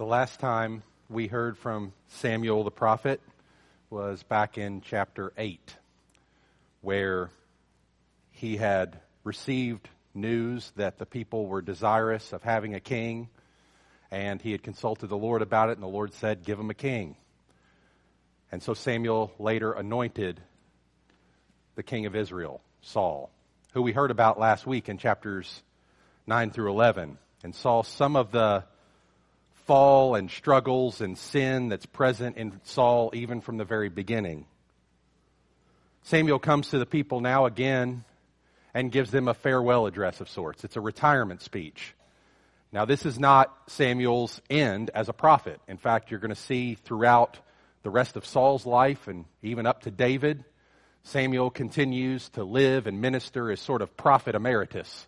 The last time we heard from Samuel the prophet was back in chapter 8, where he had received news that the people were desirous of having a king, and he had consulted the Lord about it, and the Lord said, Give him a king. And so Samuel later anointed the king of Israel, Saul, who we heard about last week in chapters 9 through 11, and saw some of the fall and struggles and sin that's present in Saul even from the very beginning. Samuel comes to the people now again and gives them a farewell address of sorts. It's a retirement speech. Now, this is not Samuel's end as a prophet. In fact, you're going to see throughout the rest of Saul's life and even up to David, Samuel continues to live and minister as sort of prophet emeritus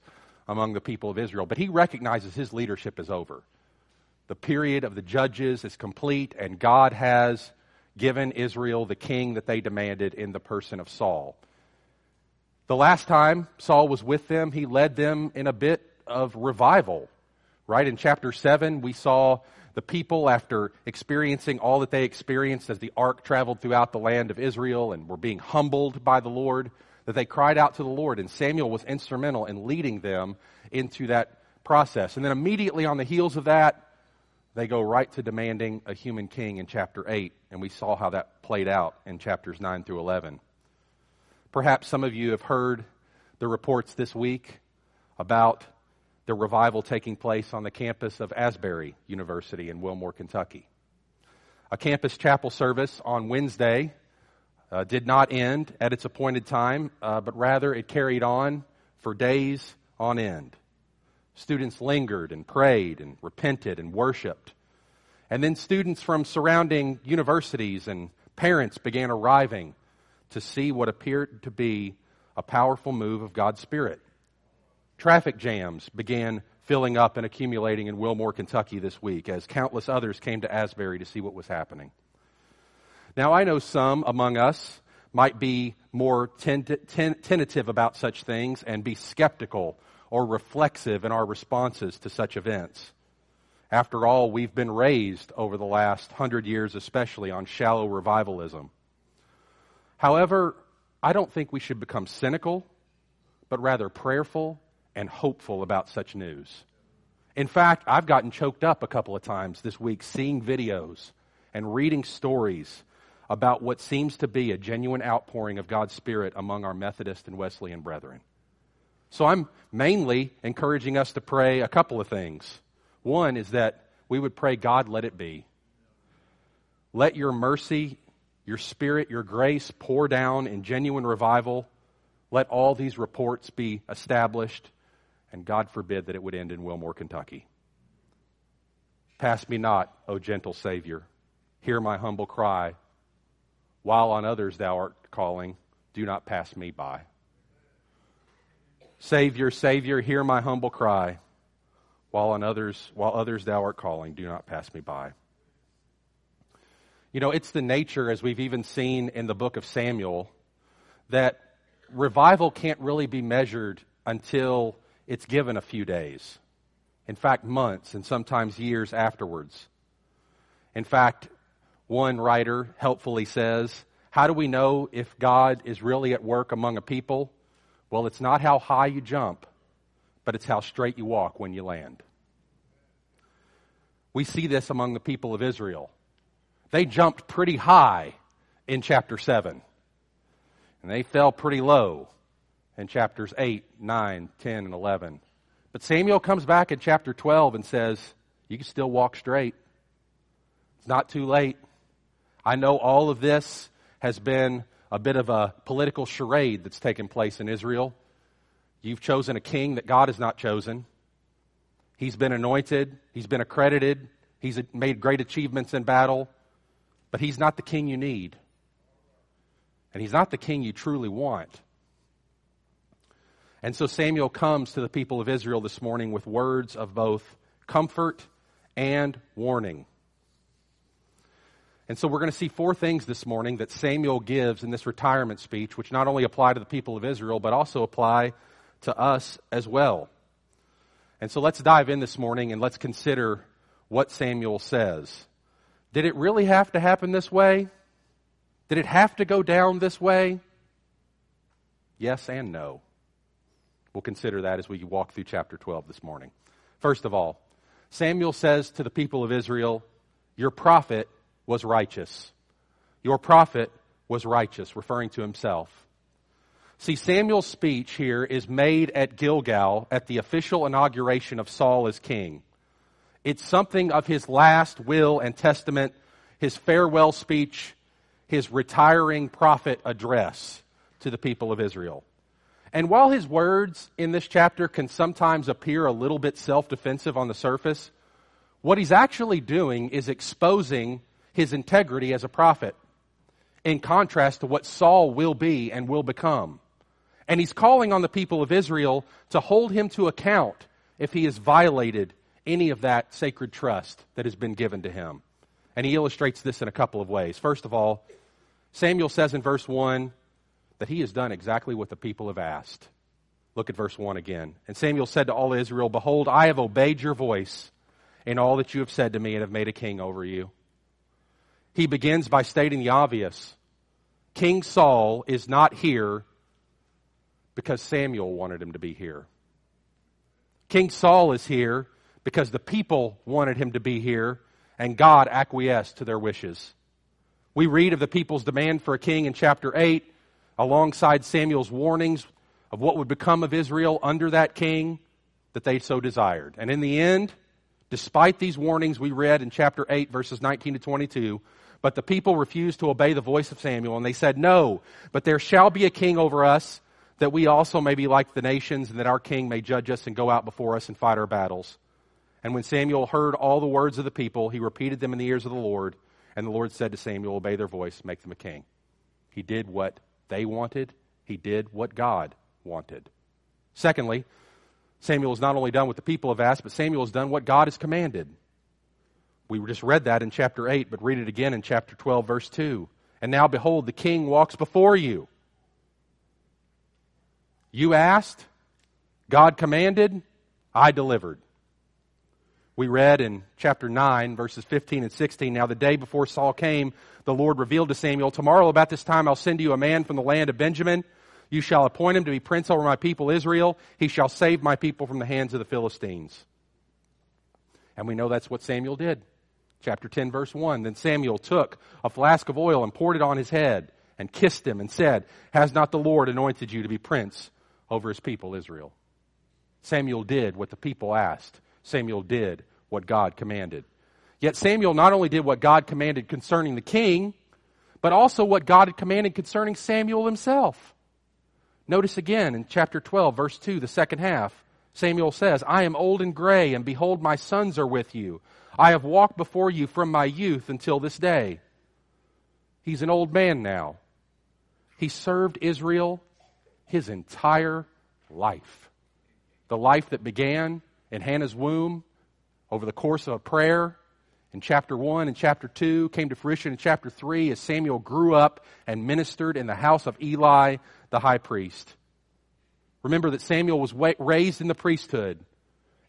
among the people of Israel. But he recognizes his leadership is over the period of the judges is complete, and God has given Israel the king that they demanded in the person of Saul. The last time Saul was with them, he led them in a bit of revival. Right in chapter 7, we saw the people, after experiencing all that they experienced as the ark traveled throughout the land of Israel and were being humbled by the Lord, that they cried out to the Lord, and Samuel was instrumental in leading them into that process. And then immediately on the heels of that, they go right to demanding a human king in chapter 8, and we saw how that played out in chapters 9 through 11. Perhaps some of you have heard the reports this week about the revival taking place on the campus of Asbury University in Wilmore, Kentucky. A campus chapel service on Wednesday uh, did not end at its appointed time, uh, but rather it carried on for days on end. Students lingered and prayed and repented and worshiped. And then students from surrounding universities and parents began arriving to see what appeared to be a powerful move of God's Spirit. Traffic jams began filling up and accumulating in Wilmore, Kentucky this week as countless others came to Asbury to see what was happening. Now, I know some among us might be more tentative about such things and be skeptical or reflexive in our responses to such events. After all, we've been raised over the last hundred years, especially on shallow revivalism. However, I don't think we should become cynical, but rather prayerful and hopeful about such news. In fact, I've gotten choked up a couple of times this week seeing videos and reading stories about what seems to be a genuine outpouring of God's Spirit among our Methodist and Wesleyan brethren. So I'm mainly encouraging us to pray a couple of things. One is that we would pray, God, let it be. Let your mercy, your spirit, your grace pour down in genuine revival. Let all these reports be established, and God forbid that it would end in Wilmore, Kentucky. Pass me not, O gentle Savior. Hear my humble cry. While on others thou art calling, do not pass me by. Savior, Savior, hear my humble cry. While on others, while others thou art calling, do not pass me by. You know, it's the nature, as we've even seen in the book of Samuel, that revival can't really be measured until it's given a few days. In fact, months and sometimes years afterwards. In fact, one writer helpfully says, How do we know if God is really at work among a people? Well, it's not how high you jump, but it's how straight you walk when you land. We see this among the people of Israel. They jumped pretty high in chapter 7, and they fell pretty low in chapters 8, 9, 10, and 11. But Samuel comes back in chapter 12 and says, You can still walk straight. It's not too late. I know all of this has been a bit of a political charade that's taken place in Israel. You've chosen a king that God has not chosen. He's been anointed, he's been accredited, he's made great achievements in battle, but he's not the king you need. And he's not the king you truly want. And so Samuel comes to the people of Israel this morning with words of both comfort and warning. And so we're going to see four things this morning that Samuel gives in this retirement speech, which not only apply to the people of Israel, but also apply to us as well. And so let's dive in this morning and let's consider what Samuel says. Did it really have to happen this way? Did it have to go down this way? Yes and no. We'll consider that as we walk through chapter 12 this morning. First of all, Samuel says to the people of Israel, Your prophet was righteous. Your prophet was righteous, referring to himself. See, Samuel's speech here is made at Gilgal at the official inauguration of Saul as king. It's something of his last will and testament, his farewell speech, his retiring prophet address to the people of Israel. And while his words in this chapter can sometimes appear a little bit self defensive on the surface, what he's actually doing is exposing his integrity as a prophet in contrast to what Saul will be and will become. And he's calling on the people of Israel to hold him to account if he has violated any of that sacred trust that has been given to him. And he illustrates this in a couple of ways. First of all, Samuel says in verse 1 that he has done exactly what the people have asked. Look at verse 1 again. And Samuel said to all Israel, Behold, I have obeyed your voice in all that you have said to me and have made a king over you. He begins by stating the obvious King Saul is not here because Samuel wanted him to be here. King Saul is here because the people wanted him to be here and God acquiesced to their wishes. We read of the people's demand for a king in chapter 8 alongside Samuel's warnings of what would become of Israel under that king that they so desired. And in the end, despite these warnings we read in chapter 8 verses 19 to 22, but the people refused to obey the voice of Samuel and they said, no, but there shall be a king over us that we also may be like the nations and that our king may judge us and go out before us and fight our battles. And when Samuel heard all the words of the people, he repeated them in the ears of the Lord. And the Lord said to Samuel, Obey their voice, make them a king. He did what they wanted, he did what God wanted. Secondly, Samuel has not only done what the people have asked, but Samuel has done what God has commanded. We just read that in chapter 8, but read it again in chapter 12, verse 2. And now, behold, the king walks before you. You asked, God commanded, I delivered. We read in chapter 9, verses 15 and 16. Now, the day before Saul came, the Lord revealed to Samuel, Tomorrow, about this time, I'll send you a man from the land of Benjamin. You shall appoint him to be prince over my people Israel. He shall save my people from the hands of the Philistines. And we know that's what Samuel did. Chapter 10, verse 1. Then Samuel took a flask of oil and poured it on his head and kissed him and said, Has not the Lord anointed you to be prince over his people Israel? Samuel did what the people asked. Samuel did what God commanded. Yet Samuel not only did what God commanded concerning the king, but also what God had commanded concerning Samuel himself. Notice again in chapter 12, verse 2, the second half, Samuel says, I am old and gray, and behold, my sons are with you. I have walked before you from my youth until this day. He's an old man now. He served Israel his entire life. The life that began in Hannah's womb over the course of a prayer in chapter 1 and chapter 2 came to fruition in chapter 3 as Samuel grew up and ministered in the house of Eli, the high priest. Remember that Samuel was raised in the priesthood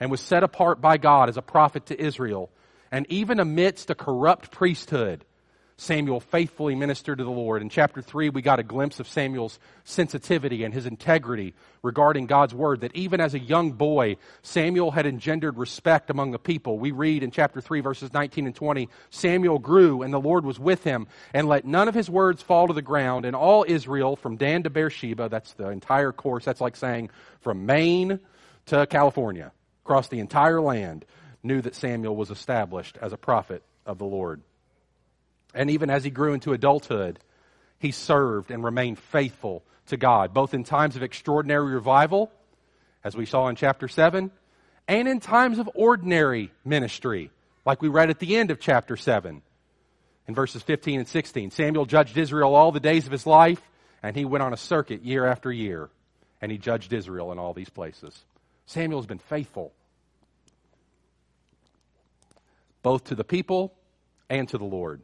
and was set apart by God as a prophet to Israel. And even amidst a corrupt priesthood, Samuel faithfully ministered to the Lord. In chapter 3, we got a glimpse of Samuel's sensitivity and his integrity regarding God's word, that even as a young boy, Samuel had engendered respect among the people. We read in chapter 3, verses 19 and 20 Samuel grew, and the Lord was with him, and let none of his words fall to the ground. And all Israel, from Dan to Beersheba, that's the entire course, that's like saying from Maine to California, across the entire land, knew that Samuel was established as a prophet of the Lord. And even as he grew into adulthood, he served and remained faithful to God, both in times of extraordinary revival, as we saw in chapter 7, and in times of ordinary ministry, like we read at the end of chapter 7 in verses 15 and 16. Samuel judged Israel all the days of his life, and he went on a circuit year after year, and he judged Israel in all these places. Samuel's been faithful, both to the people and to the Lord.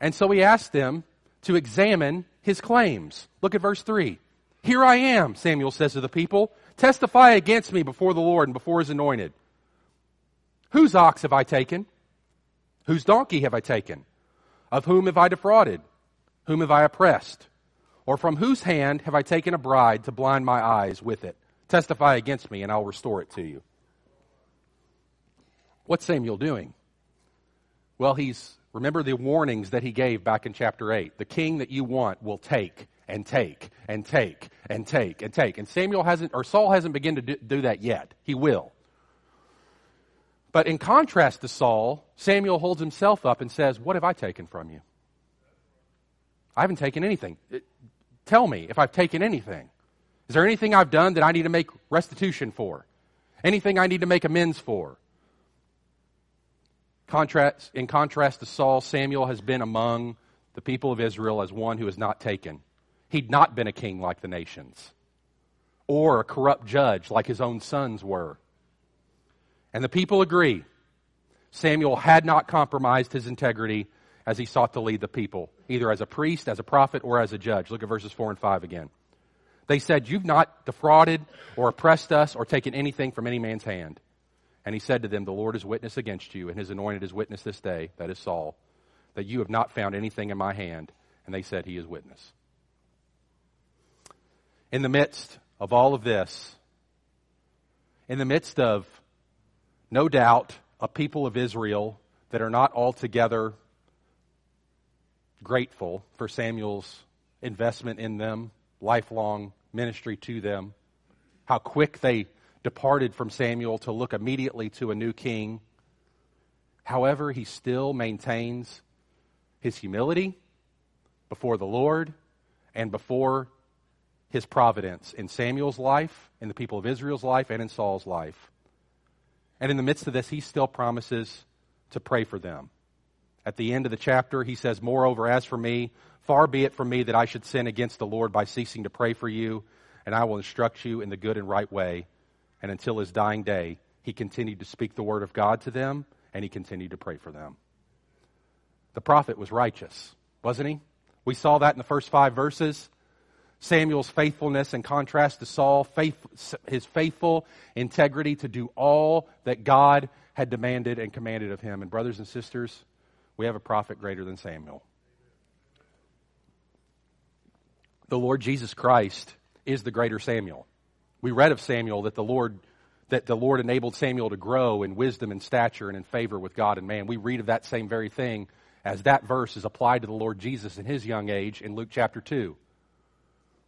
And so he asked them to examine his claims. Look at verse 3. Here I am, Samuel says to the people. Testify against me before the Lord and before his anointed. Whose ox have I taken? Whose donkey have I taken? Of whom have I defrauded? Whom have I oppressed? Or from whose hand have I taken a bride to blind my eyes with it? Testify against me, and I'll restore it to you. What's Samuel doing? Well, he's, remember the warnings that he gave back in chapter 8. The king that you want will take and take and take and take and take. And Samuel hasn't, or Saul hasn't begun to do that yet. He will. But in contrast to Saul, Samuel holds himself up and says, What have I taken from you? I haven't taken anything. Tell me if I've taken anything. Is there anything I've done that I need to make restitution for? Anything I need to make amends for? Contrast, in contrast to Saul, Samuel has been among the people of Israel as one who has not taken. He'd not been a king like the nations, or a corrupt judge like his own sons were. And the people agree. Samuel had not compromised his integrity as he sought to lead the people, either as a priest, as a prophet, or as a judge. Look at verses 4 and 5 again. They said, You've not defrauded or oppressed us or taken anything from any man's hand. And he said to them, The Lord is witness against you, and his anointed is witness this day, that is Saul, that you have not found anything in my hand. And they said, He is witness. In the midst of all of this, in the midst of no doubt, a people of Israel that are not altogether grateful for Samuel's investment in them, lifelong ministry to them, how quick they departed from Samuel to look immediately to a new king. However, he still maintains his humility before the Lord and before his providence in Samuel's life, in the people of Israel's life, and in Saul's life. And in the midst of this, he still promises to pray for them. At the end of the chapter, he says, Moreover, as for me, far be it from me that I should sin against the Lord by ceasing to pray for you, and I will instruct you in the good and right way. And until his dying day, he continued to speak the word of God to them, and he continued to pray for them. The prophet was righteous, wasn't he? We saw that in the first five verses. Samuel's faithfulness in contrast to Saul, faith, his faithful integrity to do all that God had demanded and commanded of him. And, brothers and sisters, we have a prophet greater than Samuel. The Lord Jesus Christ is the greater Samuel. We read of Samuel that the Lord that the Lord enabled Samuel to grow in wisdom and stature and in favor with God and man. We read of that same very thing as that verse is applied to the Lord Jesus in his young age in Luke chapter 2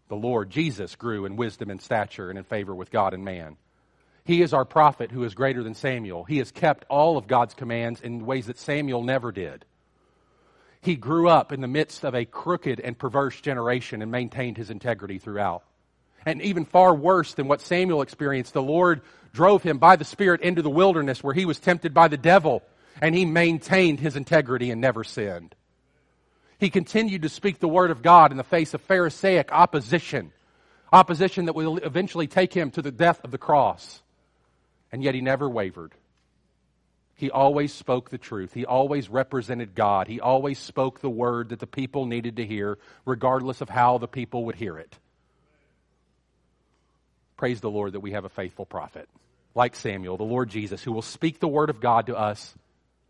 the Lord Jesus grew in wisdom and stature and in favor with God and man. He is our prophet who is greater than Samuel. He has kept all of God's commands in ways that Samuel never did. He grew up in the midst of a crooked and perverse generation and maintained his integrity throughout. And even far worse than what Samuel experienced, the Lord drove him by the Spirit into the wilderness where he was tempted by the devil and he maintained his integrity and never sinned. He continued to speak the word of God in the face of Pharisaic opposition, opposition that will eventually take him to the death of the cross. And yet he never wavered. He always spoke the truth. He always represented God. He always spoke the word that the people needed to hear, regardless of how the people would hear it. Praise the Lord that we have a faithful prophet like Samuel, the Lord Jesus, who will speak the word of God to us,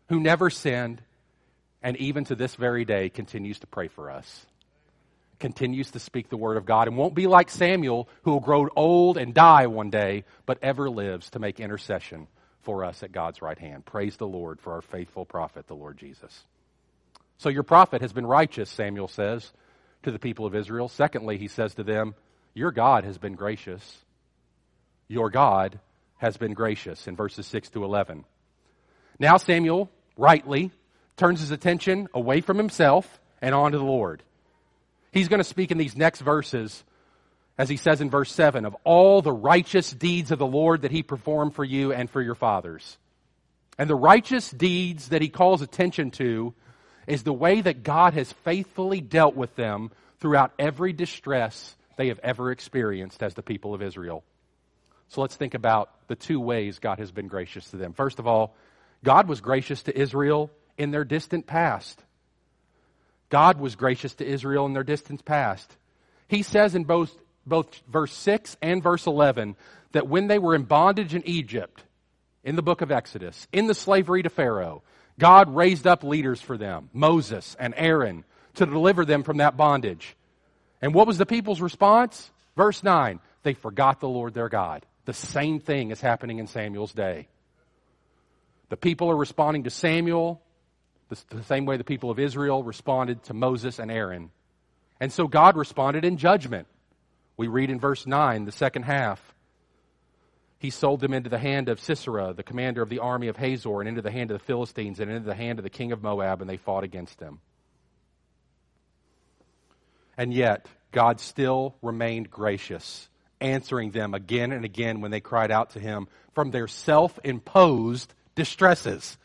who never sinned, and even to this very day continues to pray for us. Continues to speak the word of God and won't be like Samuel, who will grow old and die one day, but ever lives to make intercession for us at God's right hand. Praise the Lord for our faithful prophet, the Lord Jesus. So your prophet has been righteous, Samuel says to the people of Israel. Secondly, he says to them, Your God has been gracious. Your God has been gracious in verses 6 to 11. Now Samuel, rightly, turns his attention away from himself and onto the Lord. He's going to speak in these next verses, as he says in verse 7, of all the righteous deeds of the Lord that he performed for you and for your fathers. And the righteous deeds that he calls attention to is the way that God has faithfully dealt with them throughout every distress they have ever experienced as the people of Israel. So let's think about the two ways God has been gracious to them. First of all, God was gracious to Israel in their distant past. God was gracious to Israel in their distant past. He says in both, both verse 6 and verse 11 that when they were in bondage in Egypt, in the book of Exodus, in the slavery to Pharaoh, God raised up leaders for them, Moses and Aaron, to deliver them from that bondage. And what was the people's response? Verse 9, they forgot the Lord their God. The same thing is happening in Samuel's day. The people are responding to Samuel the, same way the people of Israel responded to Moses and Aaron. And so God responded in judgment. We read in verse 9, the second half. He sold them into the hand of Sisera, the commander of the army of Hazor, and into the hand of the Philistines, and into the hand of the king of Moab, and they fought against them. And yet, God still remained gracious, answering them again and again when they cried out to him from their self imposed distresses.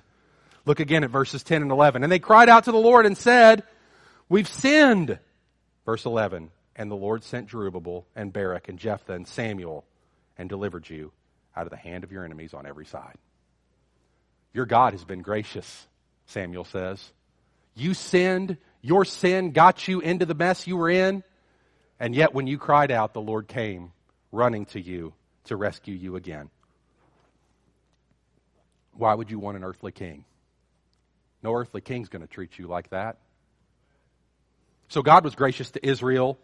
Look again at verses 10 and 11. And they cried out to the Lord and said, We've sinned. Verse 11. And the Lord sent Jerubbaal and Barak and Jephthah and Samuel and delivered you out of the hand of your enemies on every side. Your God has been gracious, Samuel says. You sinned. Your sin got you into the mess you were in. And yet, when you cried out, the Lord came running to you to rescue you again. Why would you want an earthly king? No earthly king's going to treat you like that. So God was gracious to Israel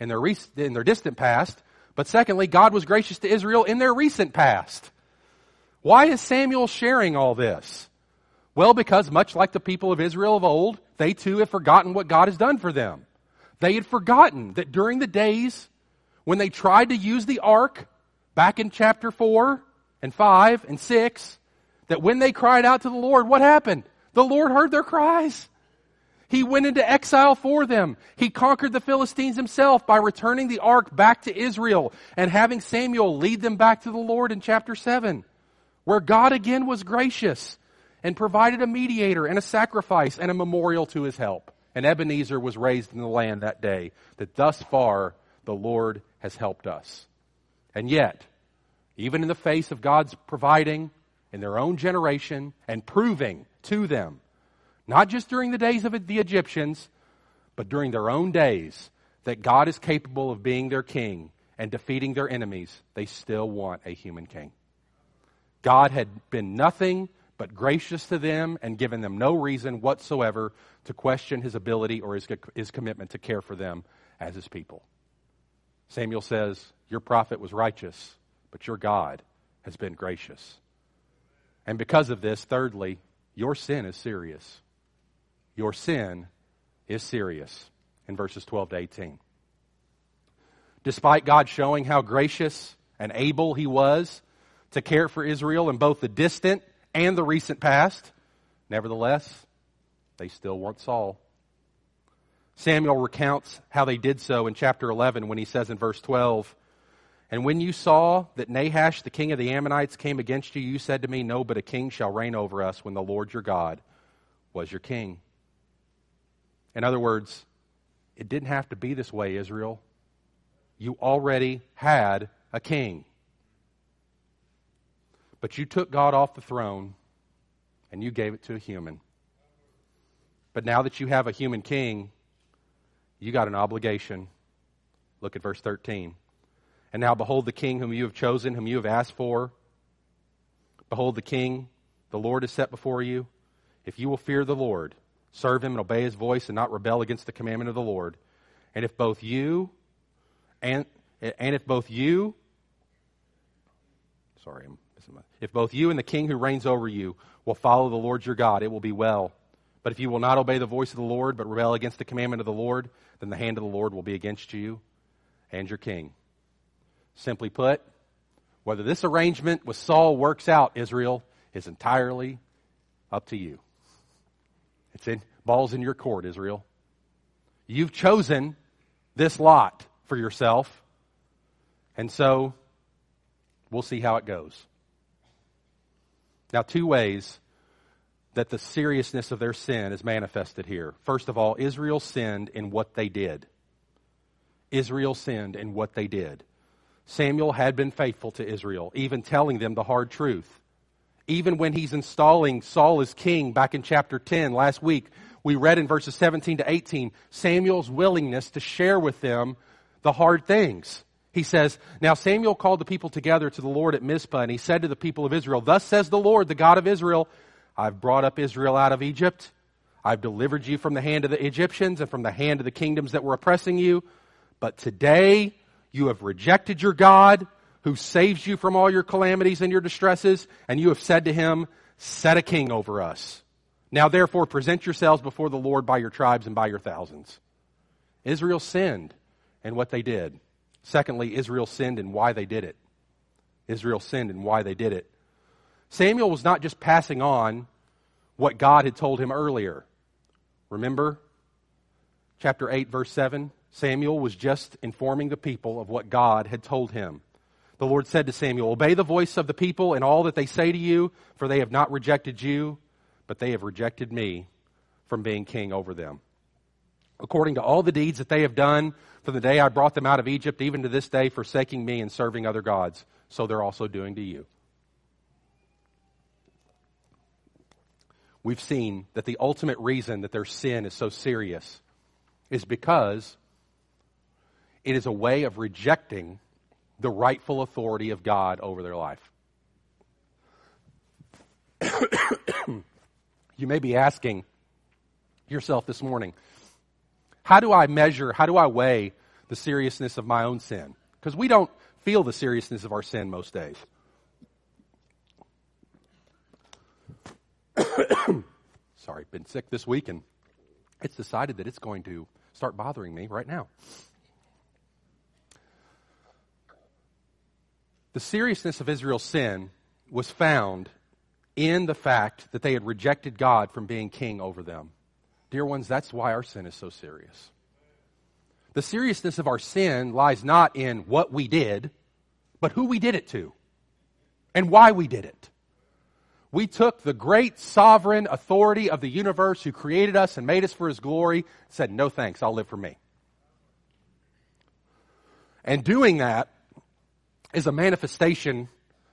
in their, in their distant past, but secondly, God was gracious to Israel in their recent past. Why is Samuel sharing all this? Well, because much like the people of Israel of old, they too have forgotten what God has done for them. They had forgotten that during the days when they tried to use the ark, back in chapter 4 and 5 and 6, that when they cried out to the Lord, what happened? The Lord heard their cries. He went into exile for them. He conquered the Philistines himself by returning the ark back to Israel and having Samuel lead them back to the Lord in chapter 7, where God again was gracious and provided a mediator and a sacrifice and a memorial to his help. And Ebenezer was raised in the land that day, that thus far the Lord has helped us. And yet, even in the face of God's providing in their own generation and proving to them not just during the days of the Egyptians, but during their own days, that God is capable of being their king and defeating their enemies, they still want a human king. God had been nothing but gracious to them and given them no reason whatsoever to question his ability or his, his commitment to care for them as his people. Samuel says, Your prophet was righteous, but your God has been gracious. And because of this, thirdly, your sin is serious your sin is serious in verses 12 to 18. Despite God showing how gracious and able he was to care for Israel in both the distant and the recent past, nevertheless, they still want Saul. Samuel recounts how they did so in chapter 11 when he says in verse 12, And when you saw that Nahash, the king of the Ammonites, came against you, you said to me, No, but a king shall reign over us when the Lord your God was your king. In other words, it didn't have to be this way, Israel. You already had a king. But you took God off the throne and you gave it to a human. But now that you have a human king, you got an obligation. Look at verse 13. And now behold the king whom you have chosen, whom you have asked for. Behold the king, the Lord is set before you. If you will fear the Lord, serve him and obey his voice and not rebel against the commandment of the Lord. And if both you and and if both you sorry, if both you and the king who reigns over you will follow the Lord your God, it will be well. But if you will not obey the voice of the Lord, but rebel against the commandment of the Lord, then the hand of the Lord will be against you and your king. Simply put, whether this arrangement with Saul works out, Israel, is entirely up to you. It's in balls in your court, Israel. You've chosen this lot for yourself. And so we'll see how it goes. Now, two ways that the seriousness of their sin is manifested here. First of all, Israel sinned in what they did. Israel sinned in what they did. Samuel had been faithful to Israel, even telling them the hard truth even when he's installing Saul as king back in chapter 10 last week, we read in verses 17 to 18 Samuel's willingness to share with them the hard things. He says, Now Samuel called the people together to the Lord at Mizpah, and he said to the people of Israel, Thus says the Lord, the God of Israel, I've brought up Israel out of Egypt. I've delivered you from the hand of the Egyptians and from the hand of the kingdoms that were oppressing you. But today you have rejected your God who saves you from all your calamities and your distresses, and you have said to him, Set a king over us. Now therefore present yourselves before the Lord by your tribes and by your thousands. Israel sinned and what they did. Secondly, Israel sinned and why they did it. Israel sinned and why they did it. Samuel was not just passing on what God had told him earlier. Remember? Chapter 8, verse 7. Samuel was just informing the people of what God had told him. The Lord said to Samuel, Obey the voice of the people and all that they say to you, for they have not rejected you, but they have rejected me from being king over them. According to all the deeds that they have done from the day I brought them out of Egypt, even to this day, forsaking me and serving other gods, so they're also doing to you. We've seen that the ultimate reason that their sin is so serious is because it is a way of rejecting the rightful authority of God over their life. you may be asking yourself this morning, how do I measure, how do I weigh the seriousness of my own sin? Because we don't feel the seriousness of our sin most days. Sorry, been sick this week and it's decided that it's going to start bothering me right now. The seriousness of Israel's sin was found in the fact that they had rejected God from being king over them. Dear ones, that's why our sin is so serious. The seriousness of our sin lies not in what we did, but who we did it to and why we did it. We took the great sovereign authority of the universe who created us and made us for his glory, said, No thanks, I'll live for me. And doing that is a manifestation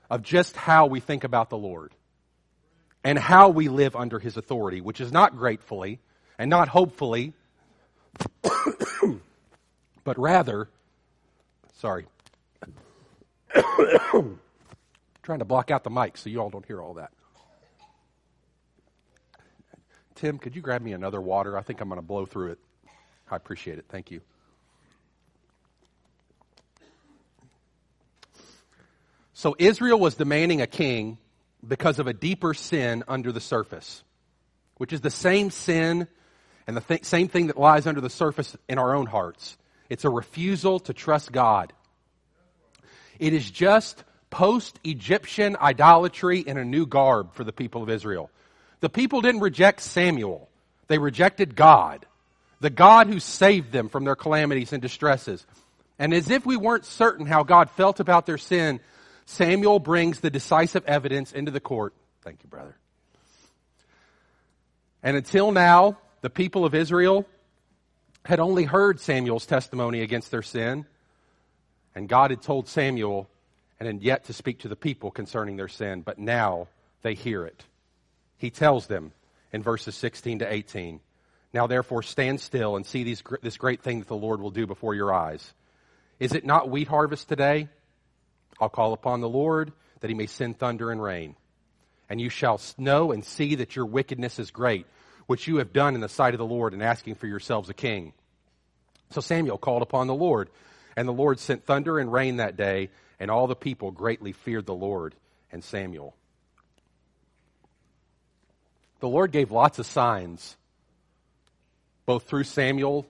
of just how we think about the Lord and how we live under His authority, which is not gratefully and not hopefully, but rather, sorry, trying to block out the mic so you all don't hear all that. Tim, could you grab me another water? I think I'm going to blow through it. I appreciate it. Thank you. So Israel was demanding a king because of a deeper sin under the surface, which is the same sin and the th- same thing that lies under the surface in our own hearts. It's a refusal to trust God. It is just post Egyptian idolatry in a new garb for the people of Israel. The people didn't reject Samuel, they rejected God, the God who saved them from their calamities and distresses. And as if we weren't certain how God felt about their sin, Samuel brings the decisive evidence into the court. Thank you, brother. And until now, the people of Israel had only heard Samuel's testimony against their sin, and God had told Samuel and had yet to speak to the people concerning their sin, but now they hear it. He tells them in verses 16 to 18, Now therefore stand still and see these, this great thing that the Lord will do before your eyes. Is it not wheat harvest today? I'll call upon the Lord that he may send thunder and rain. And you shall know and see that your wickedness is great, which you have done in the sight of the Lord in asking for yourselves a king. So Samuel called upon the Lord, and the Lord sent thunder and rain that day, and all the people greatly feared the Lord and Samuel. The Lord gave lots of signs, both through Samuel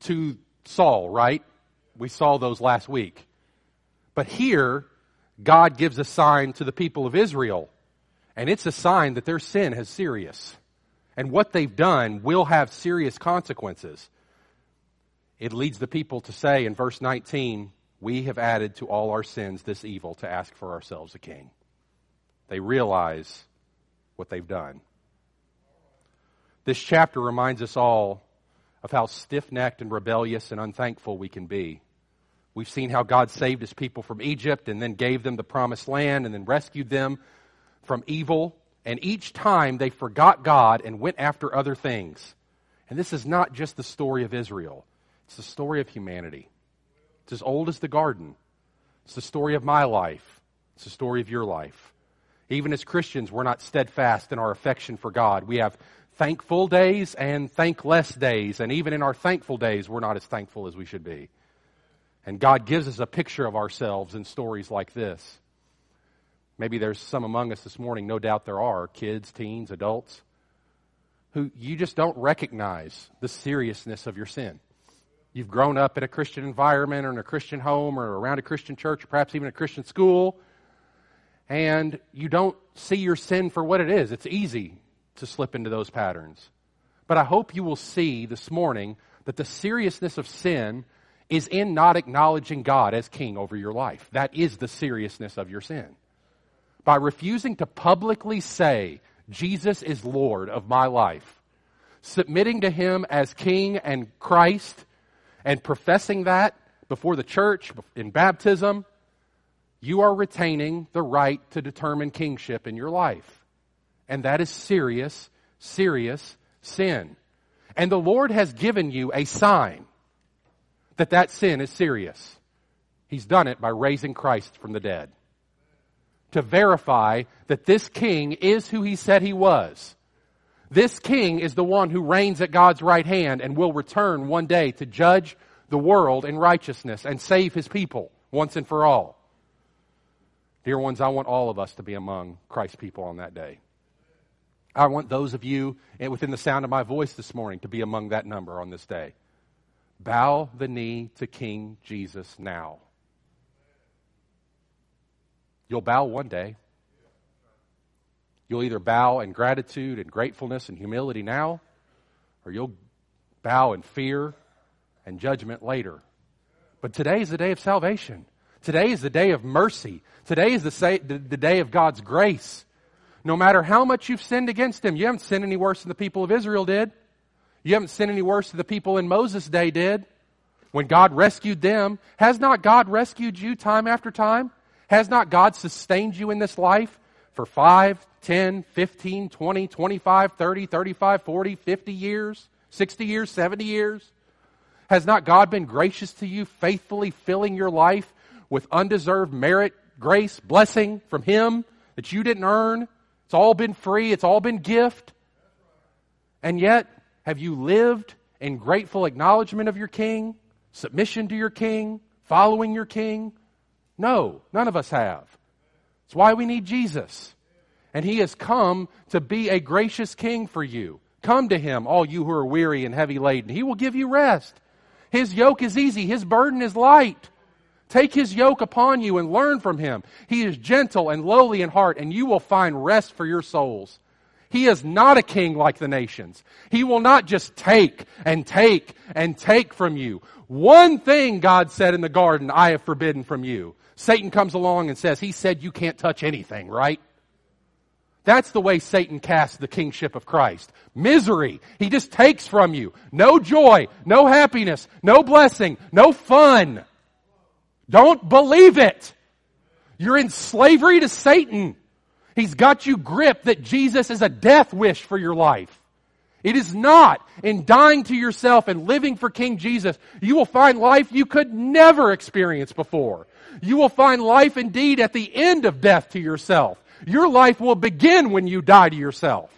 to Saul, right? We saw those last week. But here, God gives a sign to the people of Israel, and it's a sign that their sin is serious. And what they've done will have serious consequences. It leads the people to say in verse 19, We have added to all our sins this evil to ask for ourselves a king. They realize what they've done. This chapter reminds us all of how stiff necked and rebellious and unthankful we can be. We've seen how God saved his people from Egypt and then gave them the promised land and then rescued them from evil. And each time they forgot God and went after other things. And this is not just the story of Israel, it's the story of humanity. It's as old as the garden. It's the story of my life. It's the story of your life. Even as Christians, we're not steadfast in our affection for God. We have thankful days and thankless days. And even in our thankful days, we're not as thankful as we should be. And God gives us a picture of ourselves in stories like this. Maybe there's some among us this morning, no doubt there are, kids, teens, adults, who you just don't recognize the seriousness of your sin. You've grown up in a Christian environment or in a Christian home or around a Christian church or perhaps even a Christian school, and you don't see your sin for what it is. It's easy to slip into those patterns. But I hope you will see this morning that the seriousness of sin is in not acknowledging God as king over your life. That is the seriousness of your sin. By refusing to publicly say, Jesus is Lord of my life, submitting to Him as King and Christ, and professing that before the church in baptism, you are retaining the right to determine kingship in your life. And that is serious, serious sin. And the Lord has given you a sign that that sin is serious. He's done it by raising Christ from the dead. To verify that this king is who he said he was. This king is the one who reigns at God's right hand and will return one day to judge the world in righteousness and save his people once and for all. Dear ones, I want all of us to be among Christ's people on that day. I want those of you eh, within the sound of my voice this morning to be among that number on this day. Bow the knee to King Jesus now. You'll bow one day. You'll either bow in gratitude and gratefulness and humility now, or you'll bow in fear and judgment later. But today is the day of salvation. Today is the day of mercy. Today is the, the day of God's grace. No matter how much you've sinned against Him, you haven't sinned any worse than the people of Israel did. You haven't sinned any worse than the people in Moses' day did. When God rescued them, has not God rescued you time after time? Has not God sustained you in this life for 5, 10, 15, 20, 25, 30, 35, 40, 50 years, 60 years, 70 years? Has not God been gracious to you, faithfully filling your life with undeserved merit, grace, blessing from Him that you didn't earn? It's all been free, it's all been gift. And yet, have you lived in grateful acknowledgement of your king, submission to your king, following your king? No, none of us have. It's why we need Jesus. And he has come to be a gracious king for you. Come to him, all you who are weary and heavy laden. He will give you rest. His yoke is easy, his burden is light. Take his yoke upon you and learn from him. He is gentle and lowly in heart, and you will find rest for your souls. He is not a king like the nations. He will not just take and take and take from you. One thing God said in the garden, I have forbidden from you. Satan comes along and says, He said you can't touch anything, right? That's the way Satan casts the kingship of Christ. Misery. He just takes from you. No joy, no happiness, no blessing, no fun. Don't believe it. You're in slavery to Satan. He's got you gripped that Jesus is a death wish for your life. It is not in dying to yourself and living for King Jesus. You will find life you could never experience before. You will find life indeed at the end of death to yourself. Your life will begin when you die to yourself.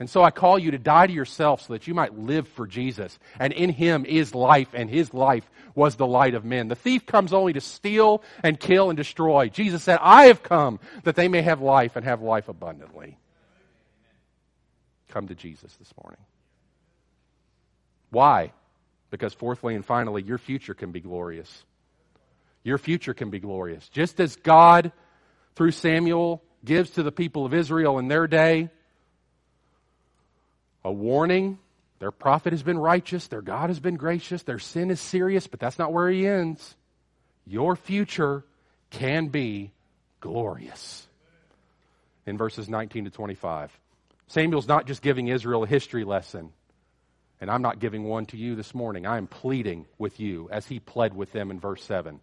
And so I call you to die to yourself so that you might live for Jesus. And in Him is life, and His life was the light of men. The thief comes only to steal and kill and destroy. Jesus said, I have come that they may have life and have life abundantly. Come to Jesus this morning. Why? Because, fourthly and finally, your future can be glorious. Your future can be glorious. Just as God, through Samuel, gives to the people of Israel in their day, a warning. Their prophet has been righteous, their God has been gracious, their sin is serious, but that's not where he ends. Your future can be glorious. In verses 19 to 25. Samuel's not just giving Israel a history lesson, and I'm not giving one to you this morning. I am pleading with you as he pled with them in verse 7.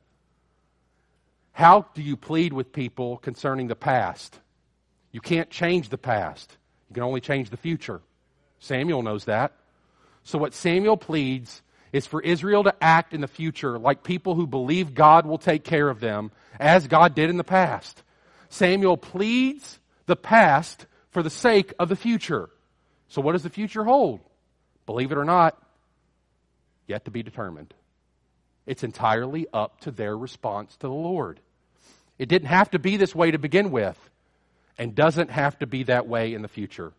How do you plead with people concerning the past? You can't change the past, you can only change the future. Samuel knows that. So, what Samuel pleads is for Israel to act in the future like people who believe God will take care of them as God did in the past. Samuel pleads the past for the sake of the future. So what does the future hold? Believe it or not, yet to be determined. It's entirely up to their response to the Lord. It didn't have to be this way to begin with, and doesn't have to be that way in the future.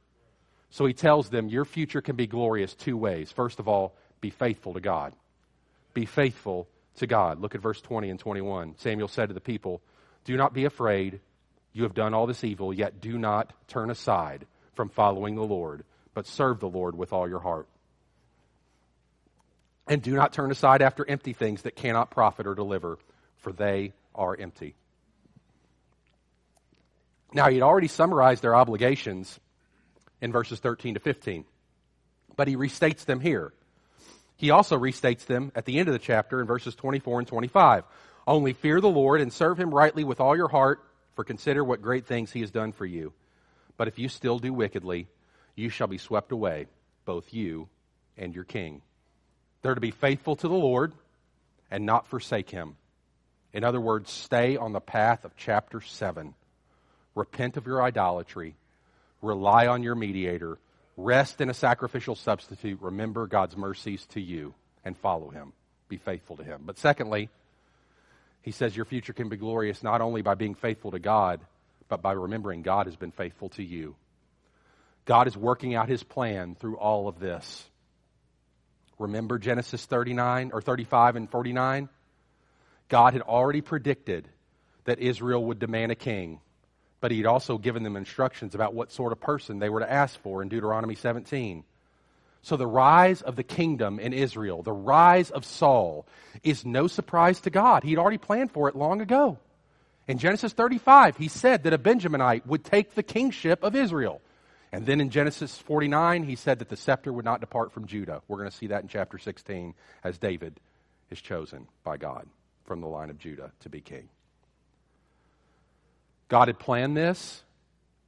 So he tells them, Your future can be glorious two ways. First of all, be faithful to God. Be faithful to God. Look at verse 20 and 21. Samuel said to the people, Do not be afraid. You have done all this evil, yet do not turn aside from following the Lord, but serve the Lord with all your heart. And do not turn aside after empty things that cannot profit or deliver, for they are empty. Now, he'd already summarized their obligations in verses 13 to 15, but he restates them here. He also restates them at the end of the chapter in verses 24 and 25. Only fear the Lord and serve him rightly with all your heart, for consider what great things he has done for you. But if you still do wickedly, you shall be swept away, both you and your king. They're to be faithful to the Lord and not forsake him. In other words, stay on the path of chapter 7. Repent of your idolatry. Rely on your mediator. Rest in a sacrificial substitute. Remember God's mercies to you and follow him. Be faithful to him. But secondly, he says your future can be glorious not only by being faithful to God, but by remembering God has been faithful to you. God is working out his plan through all of this. Remember Genesis 39 or 35 and 49? God had already predicted that Israel would demand a king, but he'd also given them instructions about what sort of person they were to ask for in Deuteronomy 17. So the rise of the kingdom in Israel, the rise of Saul, is no surprise to God. He'd already planned for it long ago. In Genesis 35, he said that a Benjaminite would take the kingship of Israel. And then in Genesis 49, he said that the scepter would not depart from Judah. We're going to see that in chapter 16 as David is chosen by God from the line of Judah to be king. God had planned this,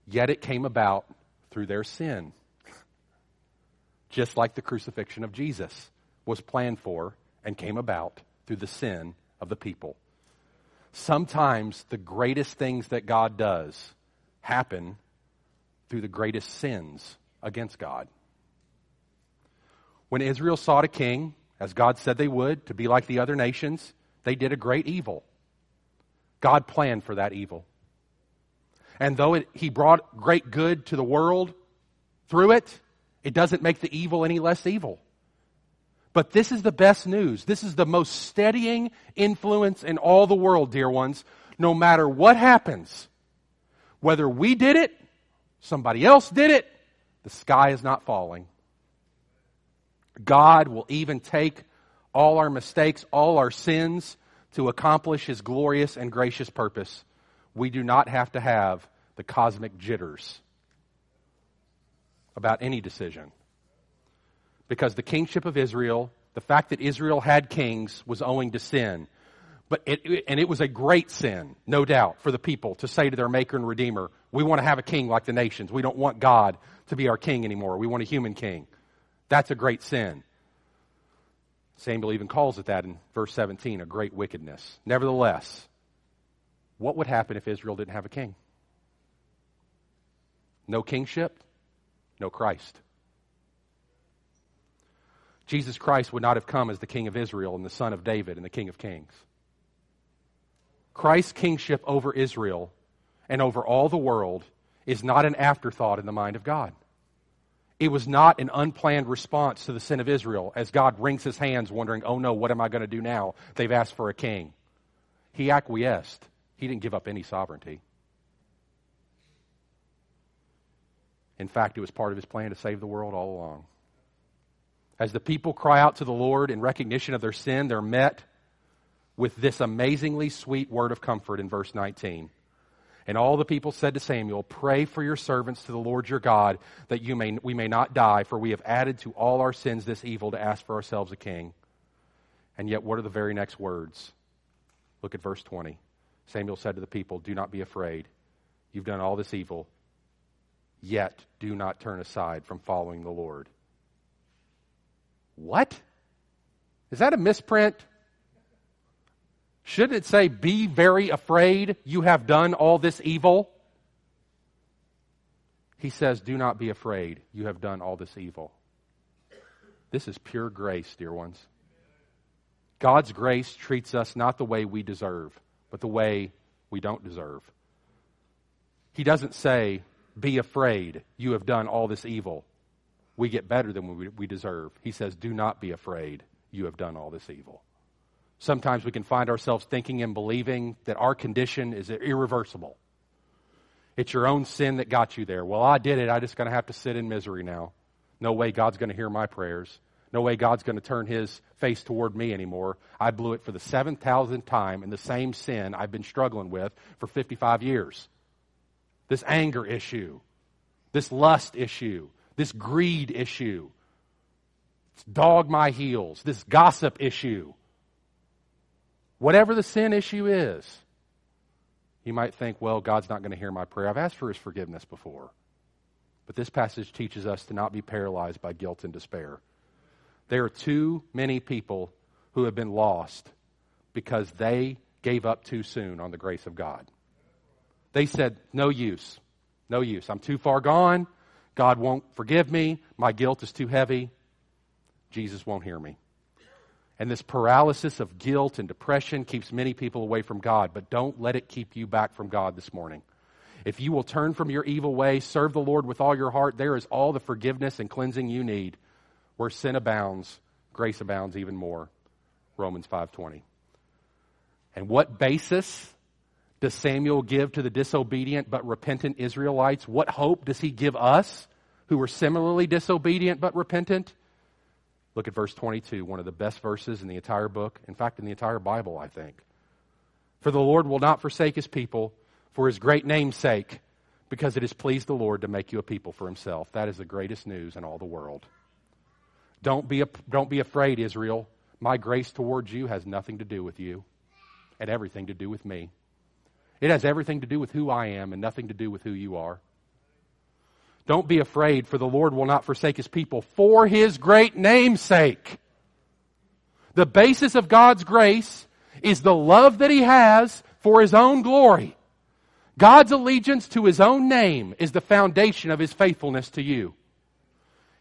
yet it came about through their sin. Just like the crucifixion of Jesus was planned for and came about through the sin of the people. Sometimes the greatest things that God does happen through the greatest sins against God. When Israel sought a king, as God said they would, to be like the other nations, they did a great evil. God planned for that evil. And though it, he brought great good to the world through it, it doesn't make the evil any less evil. But this is the best news. This is the most steadying influence in all the world, dear ones. No matter what happens, whether we did it somebody else did it, the sky is not falling. God will even take all our mistakes, all our sins to accomplish his glorious and gracious purpose. We do not have to have the cosmic jitters about any decision. Because the kingship of Israel, the fact that Israel had kings, was owing to sin. But it, and it was a great sin, no doubt, for the people to say to their maker and redeemer, we want to have a king like the nations. We don't want God to be our king anymore. We want a human king. That's a great sin. Samuel even calls it that in verse 17, a great wickedness. Nevertheless, what would happen if Israel didn't have a king? No kingship, no Christ. Jesus Christ would not have come as the king of Israel and the son of David and the king of kings. Christ's kingship over Israel and over all the world is not an afterthought in the mind of God. It was not an unplanned response to the sin of Israel as God wrings his hands wondering, oh no, what am I going to do now? They've asked for a king. He acquiesced. He didn't give up any sovereignty. In fact, it was part of his plan to save the world all along. As the people cry out to the Lord in recognition of their sin, they're met with this amazingly sweet word of comfort in verse 19. And all the people said to Samuel, Pray for your servants to the Lord your God, that you may, we may not die, for we have added to all our sins this evil to ask for ourselves a king. And yet, what are the very next words? Look at verse 20. Samuel said to the people, Do not be afraid. You've done all this evil, yet do not turn aside from following the Lord. What? Is that a misprint? Shouldn't it say, Be very afraid, you have done all this evil? He says, Do not be afraid, you have done all this evil. This is pure grace, dear ones. God's grace treats us not the way we deserve, but the way we don't deserve. He doesn't say, Be afraid, you have done all this evil. We get better than we deserve. He says, Do not be afraid, you have done all this evil. Sometimes we can find ourselves thinking and believing that our condition is irreversible. It's your own sin that got you there. Well, I did it. I'm just going to have to sit in misery now. No way God's going to hear my prayers. No way God's going to turn his face toward me anymore. I blew it for the 7,000th time in the same sin I've been struggling with for 55 years. This anger issue, this lust issue, this greed issue, dog my heels, this gossip issue. Whatever the sin issue is, you might think, well, God's not going to hear my prayer. I've asked for his forgiveness before. But this passage teaches us to not be paralyzed by guilt and despair. There are too many people who have been lost because they gave up too soon on the grace of God. They said, No use. No use. I'm too far gone. God won't forgive me. My guilt is too heavy. Jesus won't hear me. And this paralysis of guilt and depression keeps many people away from God, but don't let it keep you back from God this morning. If you will turn from your evil way, serve the Lord with all your heart, there is all the forgiveness and cleansing you need. Where sin abounds, grace abounds even more. Romans 5:20. And what basis does Samuel give to the disobedient but repentant Israelites? What hope does he give us who were similarly disobedient but repentant? Look at verse 22, one of the best verses in the entire book, in fact, in the entire Bible, I think. For the Lord will not forsake his people for his great name's sake, because it has pleased the Lord to make you a people for himself. That is the greatest news in all the world. Don't be, don't be afraid, Israel. My grace towards you has nothing to do with you and everything to do with me. It has everything to do with who I am and nothing to do with who you are. Don't be afraid, for the Lord will not forsake his people for his great name's sake. The basis of God's grace is the love that he has for his own glory. God's allegiance to his own name is the foundation of his faithfulness to you.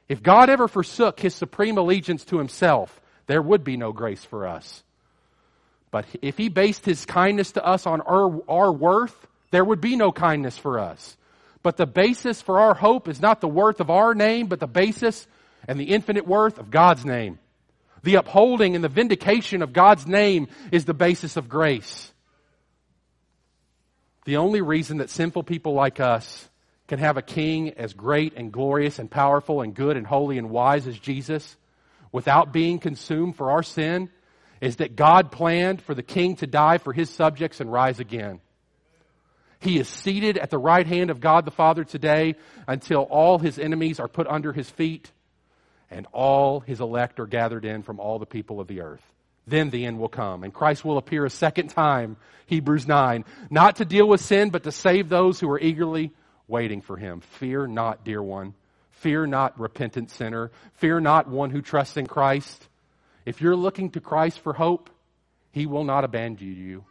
If God ever forsook his supreme allegiance to himself, there would be no grace for us. But if he based his kindness to us on our, our worth, there would be no kindness for us. But the basis for our hope is not the worth of our name, but the basis and the infinite worth of God's name. The upholding and the vindication of God's name is the basis of grace. The only reason that sinful people like us can have a king as great and glorious and powerful and good and holy and wise as Jesus without being consumed for our sin is that God planned for the king to die for his subjects and rise again. He is seated at the right hand of God the Father today until all his enemies are put under his feet and all his elect are gathered in from all the people of the earth. Then the end will come and Christ will appear a second time, Hebrews 9, not to deal with sin, but to save those who are eagerly waiting for him. Fear not, dear one. Fear not, repentant sinner. Fear not, one who trusts in Christ. If you're looking to Christ for hope, he will not abandon you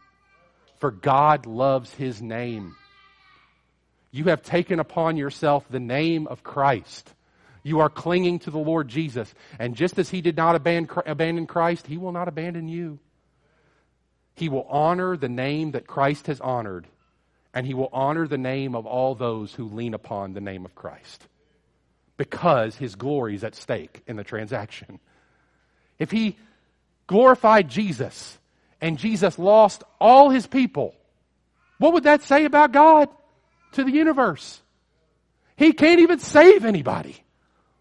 for God loves his name. You have taken upon yourself the name of Christ. You are clinging to the Lord Jesus. And just as he did not abandon Christ, he will not abandon you. He will honor the name that Christ has honored, and he will honor the name of all those who lean upon the name of Christ because his glory is at stake in the transaction. If he glorified Jesus, and Jesus lost all his people, what would that say about God to the universe? He can't even save anybody.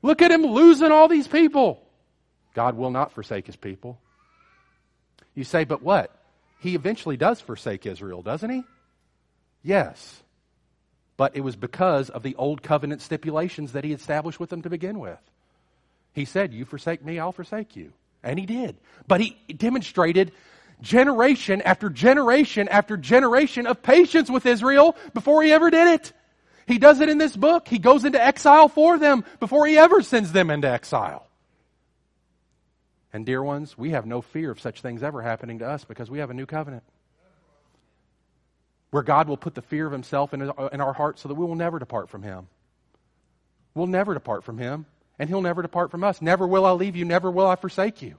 Look at him losing all these people. God will not forsake his people. You say, but what? He eventually does forsake Israel, doesn't he? Yes. But it was because of the old covenant stipulations that he established with them to begin with. He said, You forsake me, I'll forsake you. And he did. But he demonstrated generation after generation after generation of patience with Israel before he ever did it. He does it in this book. He goes into exile for them before he ever sends them into exile. And, dear ones, we have no fear of such things ever happening to us because we have a new covenant. Where God will put the fear of Himself in, in our hearts so that we will never depart from Him. We'll never depart from Him, and He'll never depart from us. Never will I leave you, never will I forsake you.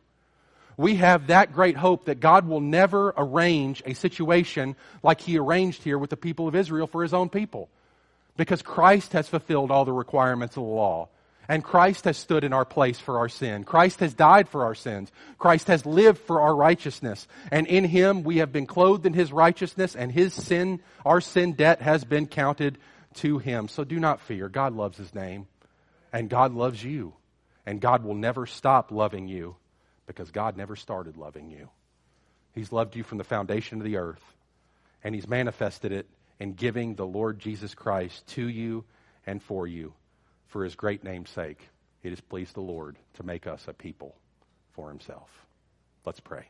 We have that great hope that God will never arrange a situation like He arranged here with the people of Israel for His own people. Because Christ has fulfilled all the requirements of the law. And Christ has stood in our place for our sin. Christ has died for our sins. Christ has lived for our righteousness. And in Him we have been clothed in His righteousness and His sin, our sin debt has been counted to Him. So do not fear. God loves His name. And God loves you. And God will never stop loving you because God never started loving you. He's loved you from the foundation of the earth. And He's manifested it in giving the Lord Jesus Christ to you and for you for his great name's sake, it has pleased the Lord to make us a people for himself. Let's pray.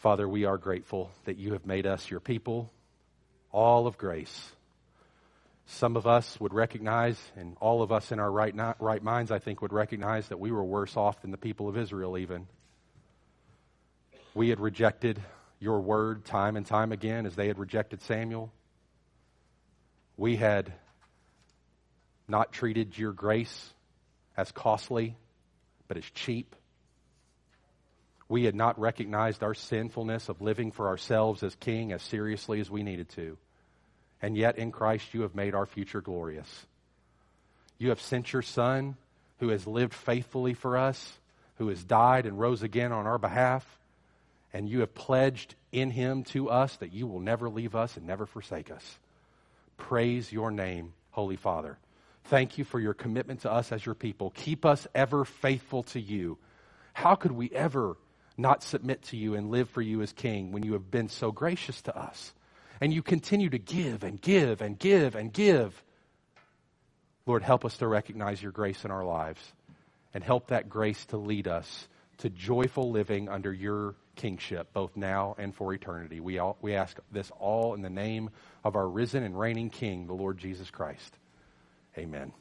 Father, we are grateful that you have made us your people, all of grace. Some of us would recognize, and all of us in our right, not, right minds, I think, would recognize that we were worse off than the people of Israel, even. We had rejected your word time and time again as they had rejected Samuel. We had not treated your grace as costly, but as cheap. We had not recognized our sinfulness of living for ourselves as king as seriously as we needed to. And yet in Christ you have made our future glorious. You have sent your Son who has lived faithfully for us, who has died and rose again on our behalf, and you have pledged in him to us that you will never leave us and never forsake us. Praise your name, Holy Father. Thank you for your commitment to us as your people. Keep us ever faithful to you. How could we ever not submit to you and live for you as King when you have been so gracious to us? And you continue to give and give and give and give. Lord, help us to recognize your grace in our lives and help that grace to lead us to joyful living under your kingship, both now and for eternity. We, all, we ask this all in the name of our risen and reigning King, the Lord Jesus Christ. Amen.